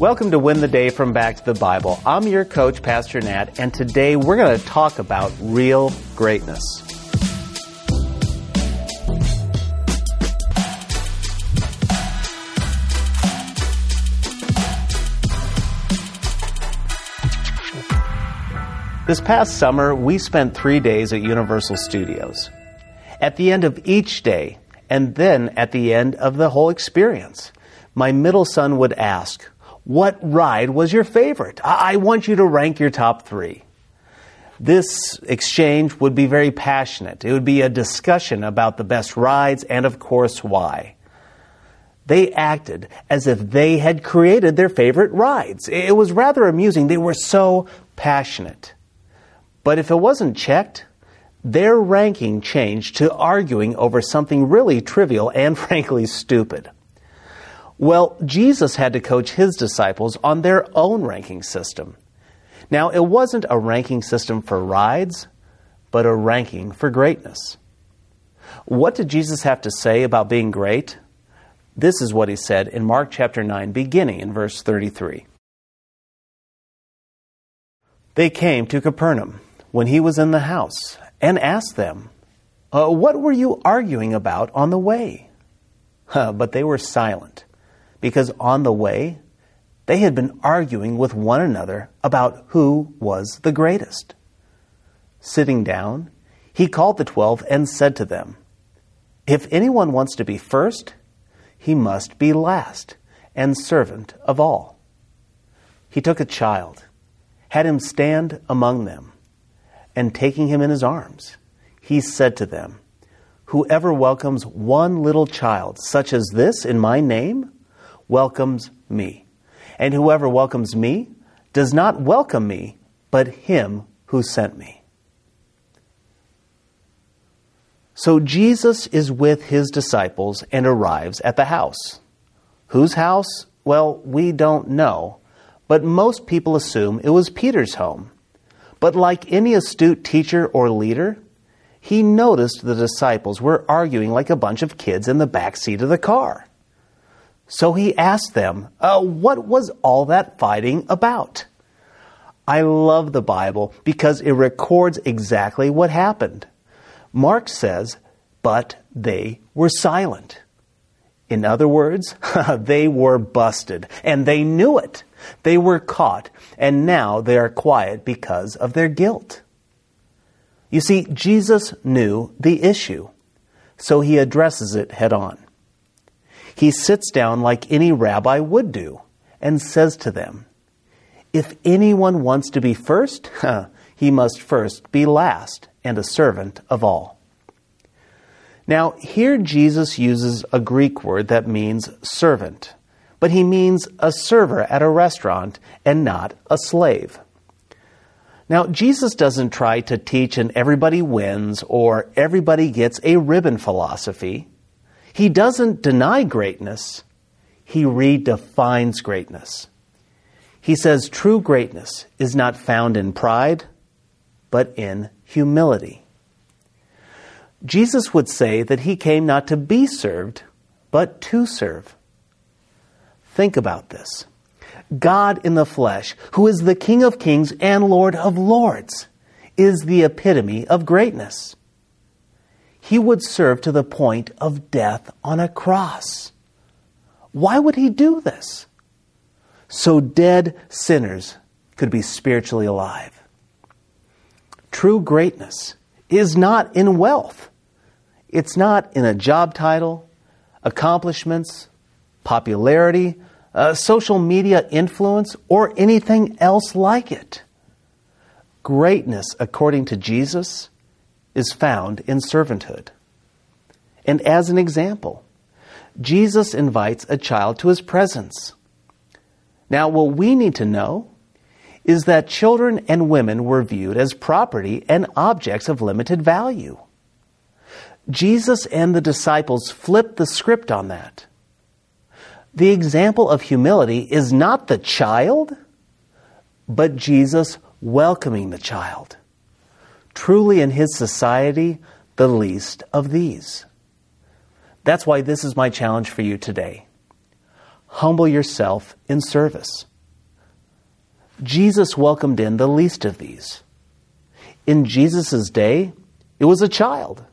Welcome to Win the Day from Back to the Bible. I'm your coach, Pastor Nat, and today we're going to talk about real greatness. This past summer, we spent three days at Universal Studios. At the end of each day, and then at the end of the whole experience, my middle son would ask, what ride was your favorite? I want you to rank your top three. This exchange would be very passionate. It would be a discussion about the best rides and, of course, why. They acted as if they had created their favorite rides. It was rather amusing. They were so passionate. But if it wasn't checked, their ranking changed to arguing over something really trivial and frankly stupid. Well, Jesus had to coach his disciples on their own ranking system. Now, it wasn't a ranking system for rides, but a ranking for greatness. What did Jesus have to say about being great? This is what he said in Mark chapter 9, beginning in verse 33. They came to Capernaum when he was in the house and asked them, uh, What were you arguing about on the way? Uh, but they were silent because on the way, they had been arguing with one another about who was the greatest. Sitting down, he called the twelve and said to them, If anyone wants to be first, he must be last and servant of all. He took a child, had him stand among them, and taking him in his arms, he said to them, Whoever welcomes one little child such as this in my name, welcomes me. And whoever welcomes me does not welcome me, but him who sent me. So Jesus is with his disciples and arrives at the house. Whose house? Well, we don't know, but most people assume it was Peter's home. But like any astute teacher or leader, he noticed the disciples were arguing like a bunch of kids in the back seat of the car. So he asked them, uh, What was all that fighting about? I love the Bible because it records exactly what happened. Mark says, But they were silent. In other words, they were busted, and they knew it. They were caught, and now they are quiet because of their guilt. You see, Jesus knew the issue, so he addresses it head on. He sits down like any rabbi would do and says to them, If anyone wants to be first, he must first be last and a servant of all. Now, here Jesus uses a Greek word that means servant, but he means a server at a restaurant and not a slave. Now, Jesus doesn't try to teach an everybody wins or everybody gets a ribbon philosophy. He doesn't deny greatness, he redefines greatness. He says true greatness is not found in pride, but in humility. Jesus would say that he came not to be served, but to serve. Think about this. God in the flesh, who is the King of kings and Lord of lords, is the epitome of greatness he would serve to the point of death on a cross. Why would he do this? So dead sinners could be spiritually alive. True greatness is not in wealth. It's not in a job title, accomplishments, popularity, uh, social media influence, or anything else like it. Greatness, according to Jesus, is found in servanthood. And as an example, Jesus invites a child to his presence. Now, what we need to know is that children and women were viewed as property and objects of limited value. Jesus and the disciples flipped the script on that. The example of humility is not the child, but Jesus welcoming the child truly in his society the least of these. That's why this is my challenge for you today. humble yourself in service. Jesus welcomed in the least of these. In Jesus' day, it was a child.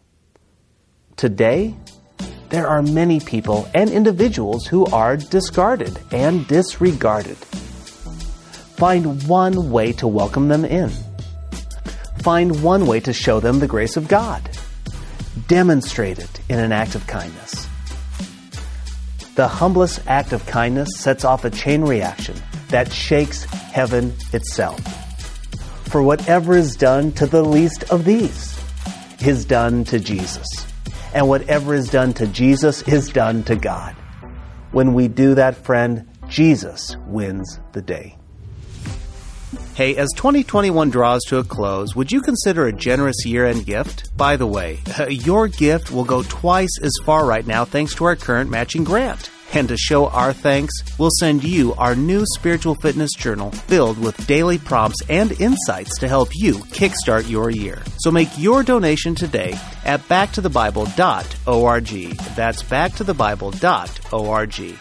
Today, there are many people and individuals who are discarded and disregarded. Find one way to welcome them in. Find one way to show them the grace of God. Demonstrate it in an act of kindness. The humblest act of kindness sets off a chain reaction that shakes heaven itself. For whatever is done to the least of these is done to Jesus. And whatever is done to Jesus is done to God. When we do that, friend, Jesus wins the day. Hey, as 2021 draws to a close, would you consider a generous year end gift? By the way, your gift will go twice as far right now thanks to our current matching grant. And to show our thanks, we'll send you our new spiritual fitness journal filled with daily prompts and insights to help you kickstart your year. So make your donation today at backtothebible.org. That's backtothebible.org.